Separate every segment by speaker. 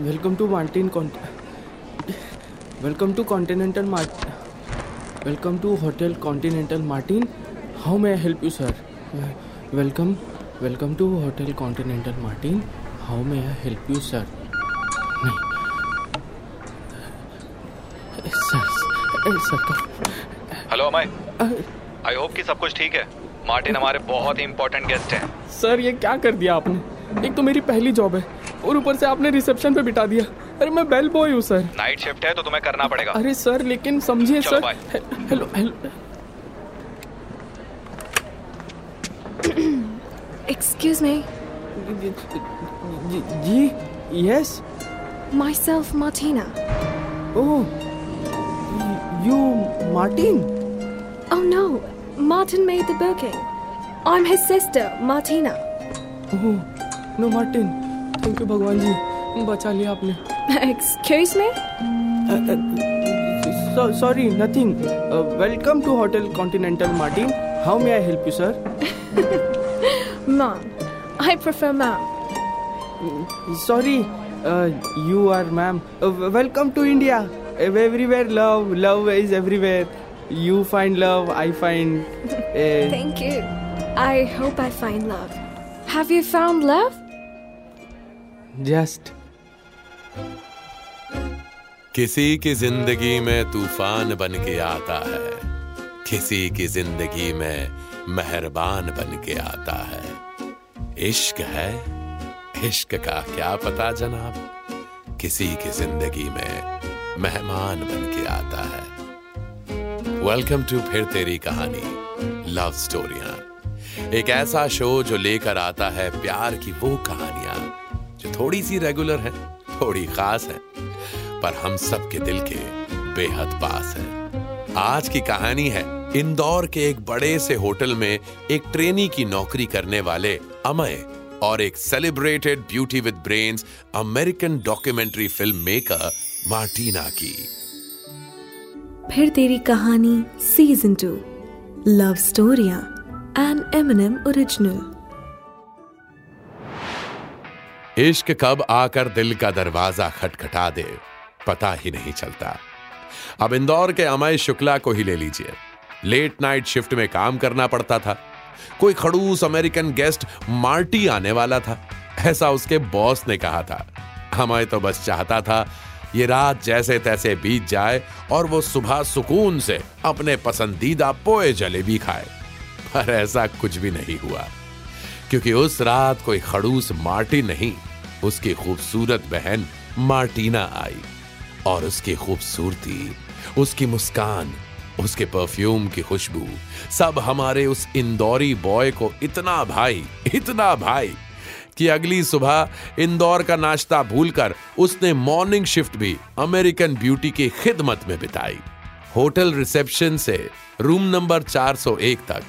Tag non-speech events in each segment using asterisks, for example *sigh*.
Speaker 1: Welcome to Martin welcome to Continental welcome to hotel Continental Martin how may I help you sir welcome welcome to hotel Continental Martin how may I help you sir
Speaker 2: hello Amay I hope कि सब कुछ ठीक है। Martin हमारे बहुत ही important guest हैं।
Speaker 1: Sir ये क्या कर दिया आपने? एक तो मेरी पहली जॉब है। और ऊपर से आपने रिसेप्शन पे बिठा दिया। अरे मैं बेल बॉय हूँ सर
Speaker 2: नाइट शिफ्ट है तो तुम्हें करना पड़ेगा।
Speaker 1: अरे सर लेकिन समझिए sir hello hello
Speaker 3: Excuse me,
Speaker 1: ji- yes
Speaker 3: myself Martina.
Speaker 1: Oh you Martin
Speaker 3: Oh no, Martin made the booking. I'm his sister, Martina.
Speaker 1: Oh no Martin thank you भगवान जी बचा लिया आपने
Speaker 3: Excuse me?
Speaker 1: Sorry nothing welcome to hotel Continental Martin how may I help you sir sorry uh, you are ma'am uh, welcome to india Uh, everywhere love love is everywhere you find love i find uh,
Speaker 3: Thank you. I hope I find love. Have you found love?
Speaker 1: Just
Speaker 4: किसी की ज़िंदगी में तूफ़ान बन के आता है। किसी की ज़िंदगी में मेहरबान बन के आता है। इश्क है? इश्क का क्या पता जनाब? किसी की ज़िंदगी में मेहमान बन के आता है। वेलकम टू फिर तेरी कहानी लव स्टोरिया एक ऐसा शो जो लेकर आता है प्यार की वो कहानियाँ जो थोड़ी सी रेगुलर है, थोड़ी खास है, पर हम सब के दिल के बेहद पास है। आज की कहानी है इंदौर के एक बड़े से होटल में एक ट्रेनी की नौकरी करने वाले अमय और एक celebrated beauty with brains American documentary film maker Martina की।
Speaker 5: फिर Teri Kahani season two love स्टोरिया N M M original
Speaker 4: इश्क कब आकर दिल का दरवाज़ा खटखटा दे, पता ही नहीं चलता। अब इंदौर के अमय शुक्ला को ही ले लीजिए। लेट नाइट शिफ्ट में काम करना पड़ता था। कोई खड़ूस अमेरिकन गेस्ट मार्टी आने वाला था। ऐसा उसके बॉस ने कहा था। अमय तो बस चाहता था, ये रात जैसे तैसे बीत जाए और वो सुबह सुकून से अपने पसंदीदा पोए जलेबी खाए। पर ऐसा कुछ भी नहीं हुआ। क्योंकि उस रात कोई खड़ूस मार्टी नहीं, उसकी खूबसूरत बहन मार्टीना आई। और उसकी खूबसूरती, उसकी मुस्कान, उसके परफ्यूम की खुशबू, सब हमारे उस इंदौरी बॉय को इतना भाई इतना भाई, कि अगली सुबह इंदौर का नाश्ता भूलकर उसने मॉर्निंग शिफ्ट भी अमेरिकन ब्यूटी की खिदमत में बिताई। होटल रिसेप्शन से रूम नंबर 401 तक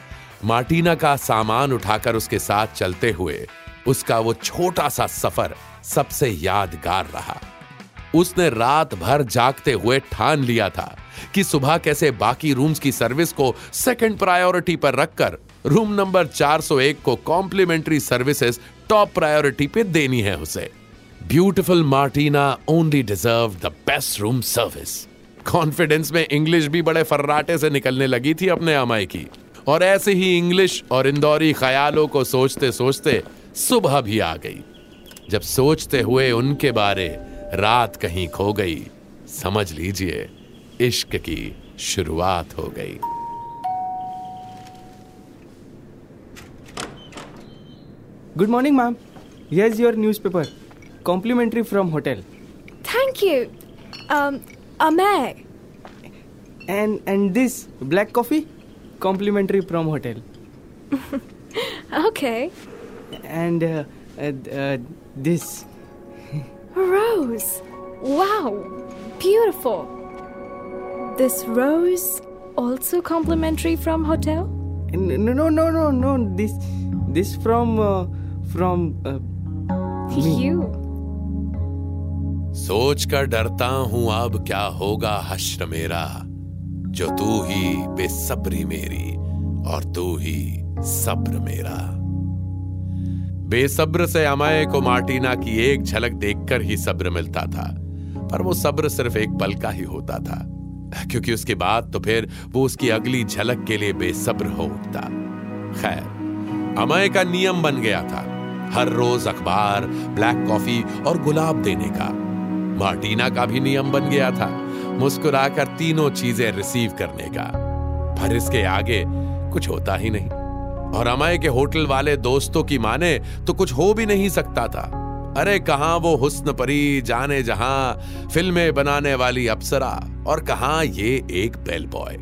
Speaker 4: मार्टिना का सामान उठाकर उसके साथ चलते हुए उसका वो छोटा सा सफ़र सबसे यादगार रहा। उसने रात भर जागते हुए ठान लिया था कि सुबह कैसे बाकी रूम्स की सर्विस को सेकंड प्रायोरिटी पर रखकर रूम नंबर 401 को कॉम्प्लीमेंट्री सर्विसेज़ टॉप प्रायोरिटी पे देनी है उसे। Beautiful Martina only deserve the best room service confidence में इंग्लिश भी बड़े फर्राटे से निकलने लगी थी अपने अमाई की। और ऐसे ही इंग्लिश और इंदौरी ख्यालों को सोचते सोचते सुबह भी आ गई। जब सोचते हुए उनके बारे रात कहीं खो गई समझ लीजिए इश्क की शुरुआत हो गई।
Speaker 1: Good morning ma'am yes your newspaper complimentary from
Speaker 3: hotel thank you Amay
Speaker 1: and and this black coffee complimentary from hotel
Speaker 3: Okay.
Speaker 1: and uh, uh, uh, this
Speaker 3: Rose. Wow. Beautiful. This rose also complimentary from hotel?
Speaker 1: no no no no no this this from uh, from uh,
Speaker 3: You.
Speaker 4: सोच कर डरता हूँ अब क्या होगा हश्र मेरा जो तू ही बेसब्री मेरी और तू ही सब्र मेरा। बेसब्र से अमय को मार्टिना की एक झलक देखकर ही सब्र मिलता था, पर वो सब्र सिर्फ़ एक पल का ही होता था, क्योंकि उसके बाद तो फिर वो उसकी अगली झलक के लिए बेसब्र हो उठता। खैर अमय का नियम बन गया था, हर रोज अखबार, ब्लैक कॉफ़ी और गुलाब देने का। मार्टिना का भी नियम बन गया था। मुस्कुराकर तीनों चीज़ें रिसीव करने का। पर इसके आगे कुछ होता ही नहीं। और अमय के होटल वाले दोस्तों की माने तो कुछ हो भी नहीं सकता था। अरे कहा वो हुस्न परी जाने जहाँ फ़िल्में बनाने वाली अप्सरा, और कहा ये एक बेल बॉय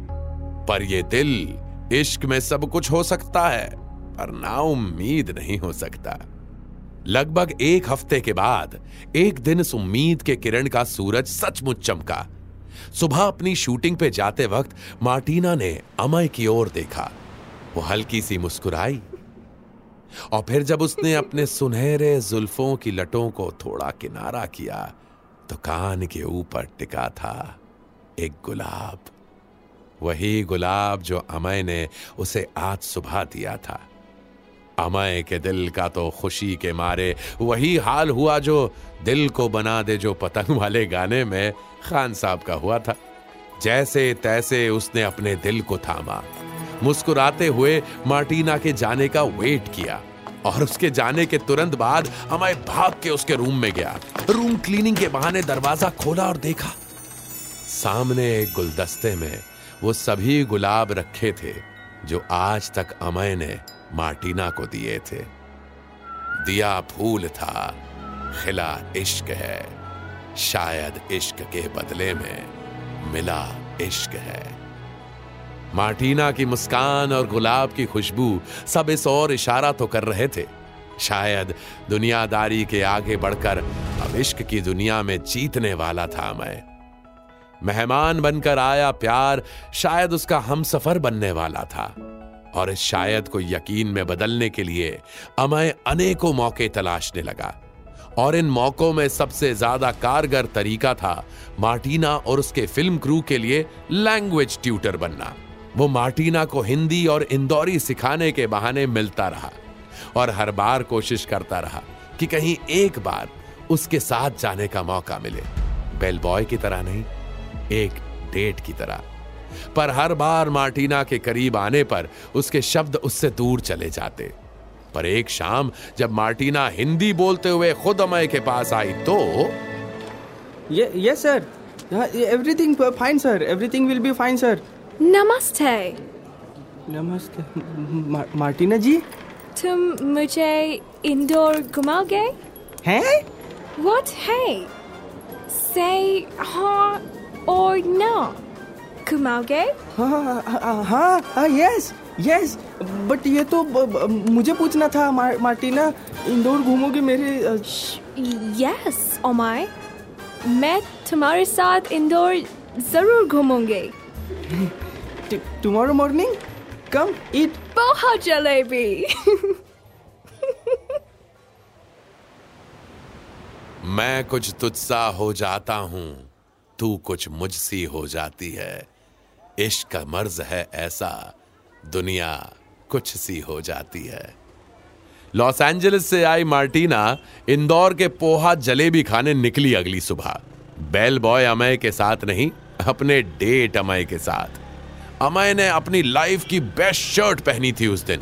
Speaker 4: पर ये दिल इश्क में सब कुछ हो सकता है, पर ना उम्मीद नहीं हो सकता। लगभग एक हफ़्ते के बाद, एक दिन इस उम्मीद के किरण का सूरज सचमुच चमका। सुबह अपनी शूटिंग पे जाते वक्त मार्टिना ने अमय की ओर देखा। वो हल्की सी मुस्कुराई और फिर जब उसने *laughs* अपने सुनहरे जुल्फों की लटों को थोड़ा किनारा किया तो कान के ऊपर टिका था एक गुलाब। वही गुलाब जो अमय ने उसे आज सुबह दिया था। अमय के दिल का तो खुशी के मारे, वही हाल हुआ जो दिल को बना दे जो पतंग वाले गाने में खान साहब का हुआ था। जैसे तैसे उसने अपने दिल को थामा। मुस्कुराते हुए मार्टिना के जाने का वेट किया और उसके जाने के तुरंत बाद अमय भाग के उसके रूम में गया। रूम क्लीनिंग के बहाने दरवाज़ा खोला और देखा। सामने एक गुलदस्ते में वो सभी गुलाब रखे थे जो आज तक अमय ने मार्टिना को दिए थे। दिया फूल था। खिला इश्क है। शायद इश्क के बदले में मिला इश्क है। मार्टिना की मुस्कान और गुलाब की खुशबू सब इस और इशारा तो कर रहे थे। शायद दुनियादारी के आगे बढ़कर अब इश्क की दुनिया में जीतने वाला था मैं। मेहमान बनकर आया प्यार, शायद उसका हम सफ़र बनने वाला था। और इस शायद को यकीन में बदलने के लिए अमय अनेकों मौके तलाशने लगा। और इन मौकों में सबसे ज़्यादा कारगर तरीका था मार्टिना और उसके फ़िल्म क्रू के लिए लैंग्वेज ट्यूटर बनना। वो मार्टिना को हिंदी और इंदौरी सिखाने के बहाने मिलता रहा और हर बार कोशिश करता रहा कि कहीं एक बार उसके साथ जाने का मौका मिले। बेल बॉय की तरह नहीं, एक डेट की तरह। पर हर बार मार्टिना के करीब आने पर उसके शब्द उससे दूर चले जाते। पर एक शाम जब मार्टिना हिंदी बोलते हुए खुद अमय के पास आई तो
Speaker 1: yes sir everything fine sir everything will be fine sir
Speaker 3: नमस्ते।
Speaker 1: नमस्ते। मार्टिना जी?
Speaker 3: तुम मुझे इंदौर घुमाओगे
Speaker 1: हैं?
Speaker 3: What? है Say हाँ और ना। घुमाओगे?
Speaker 1: हाँ हाँ हाँ हाँ यस यस बट ये तो ब, ब, मुझे पूछना था मा, मार्टिना इंदौर घूमोगे मेरे
Speaker 3: यस ओमाय मैं तुम्हारे साथ इंदौर ज़रूर घूमूँगी।
Speaker 1: टुमारो मॉर्निंग कम ईट
Speaker 3: बहुत जलेबी।
Speaker 4: मैं कुछ तुझसा हो जाता हूँ तू कुछ मुझसी हो जाती है। इश्क का मर्ज है ऐसा। दुनिया कुछ सी हो जाती है। लॉस एंजलिस से आई मार्टिना इंदौर के पोहा जलेबी खाने निकली अगली सुबह। बेल बॉय अमय के साथ नहीं, अपने डेट अमय के साथ। अमय ने अपनी लाइफ की बेस्ट शर्ट पहनी थी उस दिन।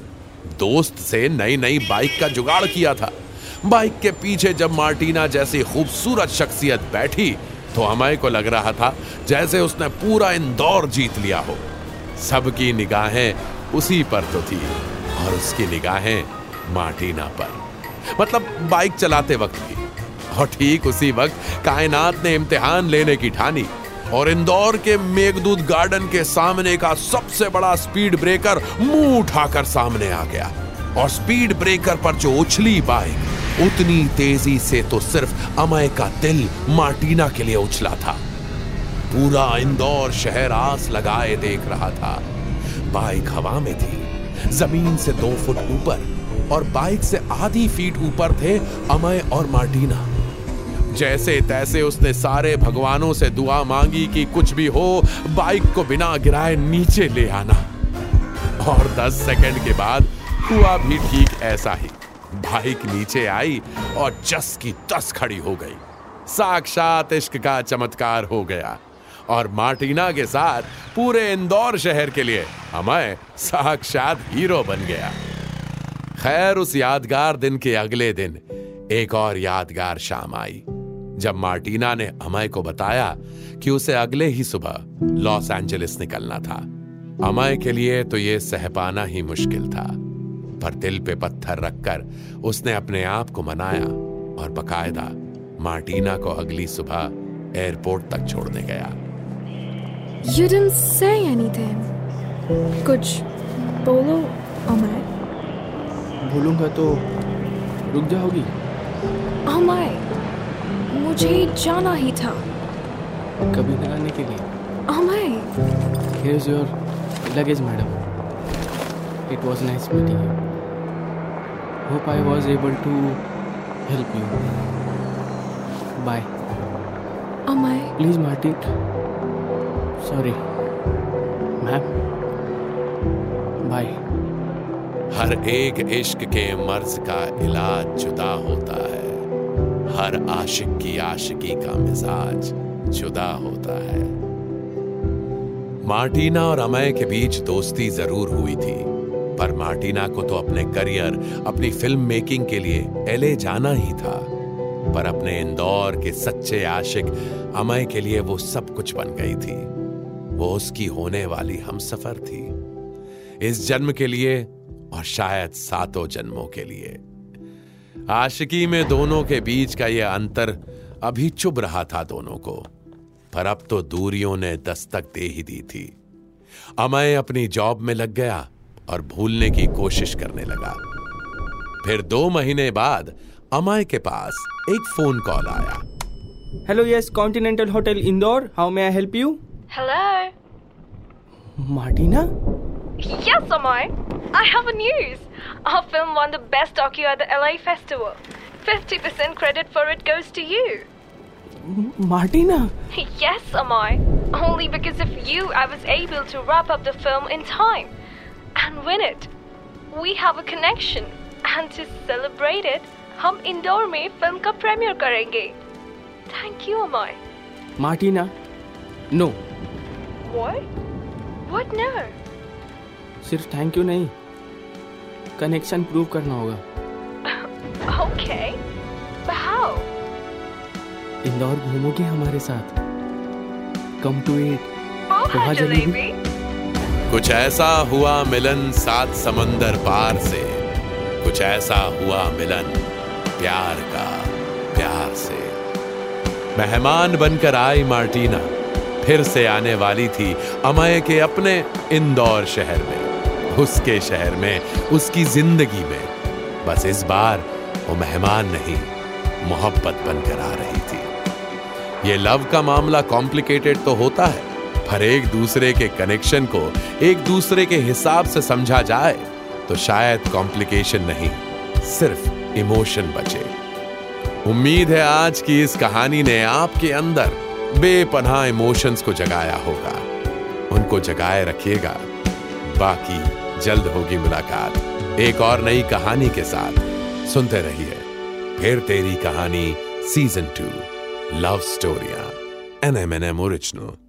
Speaker 4: दोस्त से नई नई बाइक का जुगाड़ किया था। बाइक के पीछे जब मार्टिना जैसी खूबसूरत शख्सियत बैठी तो अमय को लग रहा था जैसे उसने पूरा इंदौर जीत लिया हो। सबकी निगाहें उसी पर तो थी और उसकी निगाहें मार्टिना पर। मतलब बाइक चलाते वक्त भी। और ठीक उसी वक्त कायनात ने इम्तिहान लेने की ठानी और इंदौर के मेघदूत गार्डन के सामने का सबसे बड़ा स्पीड ब्रेकर मुँह उठाकर सामने आ गया। और स्पीड ब्रेकर पर जो उछली बाइक उतनी तेज़ी से तो सिर्फ़ अमय का दिल मार्टिना के लिए उछला था। पूरा इंदौर शहर आस लगाए देख रहा था। बाइक हवा में थी। ज़मीन से दो फुट ऊपर और बाइक से आधी फीट ऊपर थे अमय और मार्टिना। जैसे तैसे उसने सारे भगवानों से दुआ मांगी कि कुछ भी हो, बाइक को बिना गिराए नीचे ले आना। और 10 सेकंड के बाद हुआ भी ठीक ऐसा ही। बाइक नीचे आई और जस की तस खड़ी हो गई। साक्षात इश्क का चमत्कार हो गया और मार्टिना के साथ पूरे इंदौर शहर के लिए हमें साक्षात हीरो बन गया। खैर, उस यादगार दिन के अगले दिन एक और यादगार शाम आई, जब मार्टिना ने अमय को बताया कि उसे अगले ही सुबह लॉस एंजलिस निकलना था। अमय के लिए तो ये सह पाना ही मुश्किल था। पर दिल पे पत्थर रखकर उसने अपने आप को मनाया और बकायदा मार्टिना को अगली सुबह एयरपोर्ट तक छोड़ने गया
Speaker 3: You didn't say anything. कुछ बोलो अमय
Speaker 1: बोलूँगा तो रुक जाओगी
Speaker 3: अमय मुझे जाना ही था
Speaker 1: कभी न आने के लिए
Speaker 3: Amay
Speaker 1: Here's your luggage, madam. It was nice meeting you. Hope I was able to help you. Bye.
Speaker 3: Amay
Speaker 1: Please, Martin. Sorry. Ma'am. Bye.
Speaker 4: हर एक इश्क के मर्ज का इलाज जुदा होता है हर आशिक की आशिकी का मिजाज जुदा होता है मार्टिना और अमय के बीच दोस्ती ज़रूर हुई थी पर मार्टिना को तो अपने करियर, अपनी फ़िल्म मेकिंग के लिए एले जाना ही था। पर अपने इंदौर के सच्चे आशिक अमय के लिए वो सब कुछ बन गई थी। वो उसकी होने वाली हम सफ़र थी। इस जन्म के लिए और शायद सातों जन्मों के लिए। आशिकी में दोनों के बीच का यह अंतर अभी चुभ रहा था दोनों को। पर अब तो दूरियों ने दस्तक दे ही दी थी। अमय अपनी जॉब में लग गया। और भूलने की कोशिश करने लगा फिर दो महीने बाद अमय के पास एक फ़ोन कॉल आया
Speaker 1: Hello, yes, Continental Hotel Indore. How may I help you?
Speaker 3: Hello.
Speaker 1: Martina?
Speaker 3: Yes, Amay. I have a news. Our film won the best docu at the LA Festival. 50% credit for it goes to you.
Speaker 1: M- Martina?
Speaker 3: Yes, Amay. Only because of you, I was able to wrap up the film in time and win it. We have a connection, and to celebrate it, हम इंदौर में film का premiere करेंगे thank you Amay
Speaker 1: Martina? No.
Speaker 3: What? What no?
Speaker 1: सिर्फ़ thank you नहीं connection prove करना होगा
Speaker 3: Okay. But how?
Speaker 1: Indore घूमोगी हमारे साथ come to eat
Speaker 3: Oh,
Speaker 1: jalebi?
Speaker 4: कुछ ऐसा हुआ मिलन सात समंदर पार से। कुछ ऐसा हुआ मिलन प्यार का प्यार से। मेहमान बनकर आई मार्टिना, फिर से आने वाली थी अमय के अपने इंदौर शहर में उसके शहर में, उसकी ज़िंदगी में। बस इस बार वो मेहमान नहीं, मोहब्बत बनकर आ रही थी। ये लव का मामला कॉम्प्लिकेटेड तो होता है। पर एक दूसरे के कनेक्शन को एक दूसरे के हिसाब से समझा जाए तो शायद कॉम्प्लिकेशन नहीं, सिर्फ़ इमोशन बचे। उम्मीद है आज की इस कहानी ने आपके अंदर बेपनाह इमोशंस को जगाया होगा। उनको जगाए रखिएगा। बाकी जल्द होगी मुलाकात। एक और नई कहानी के साथ। सुनते रहिए। फिर Teri Kahani season two love स्टोरिया N M N M original.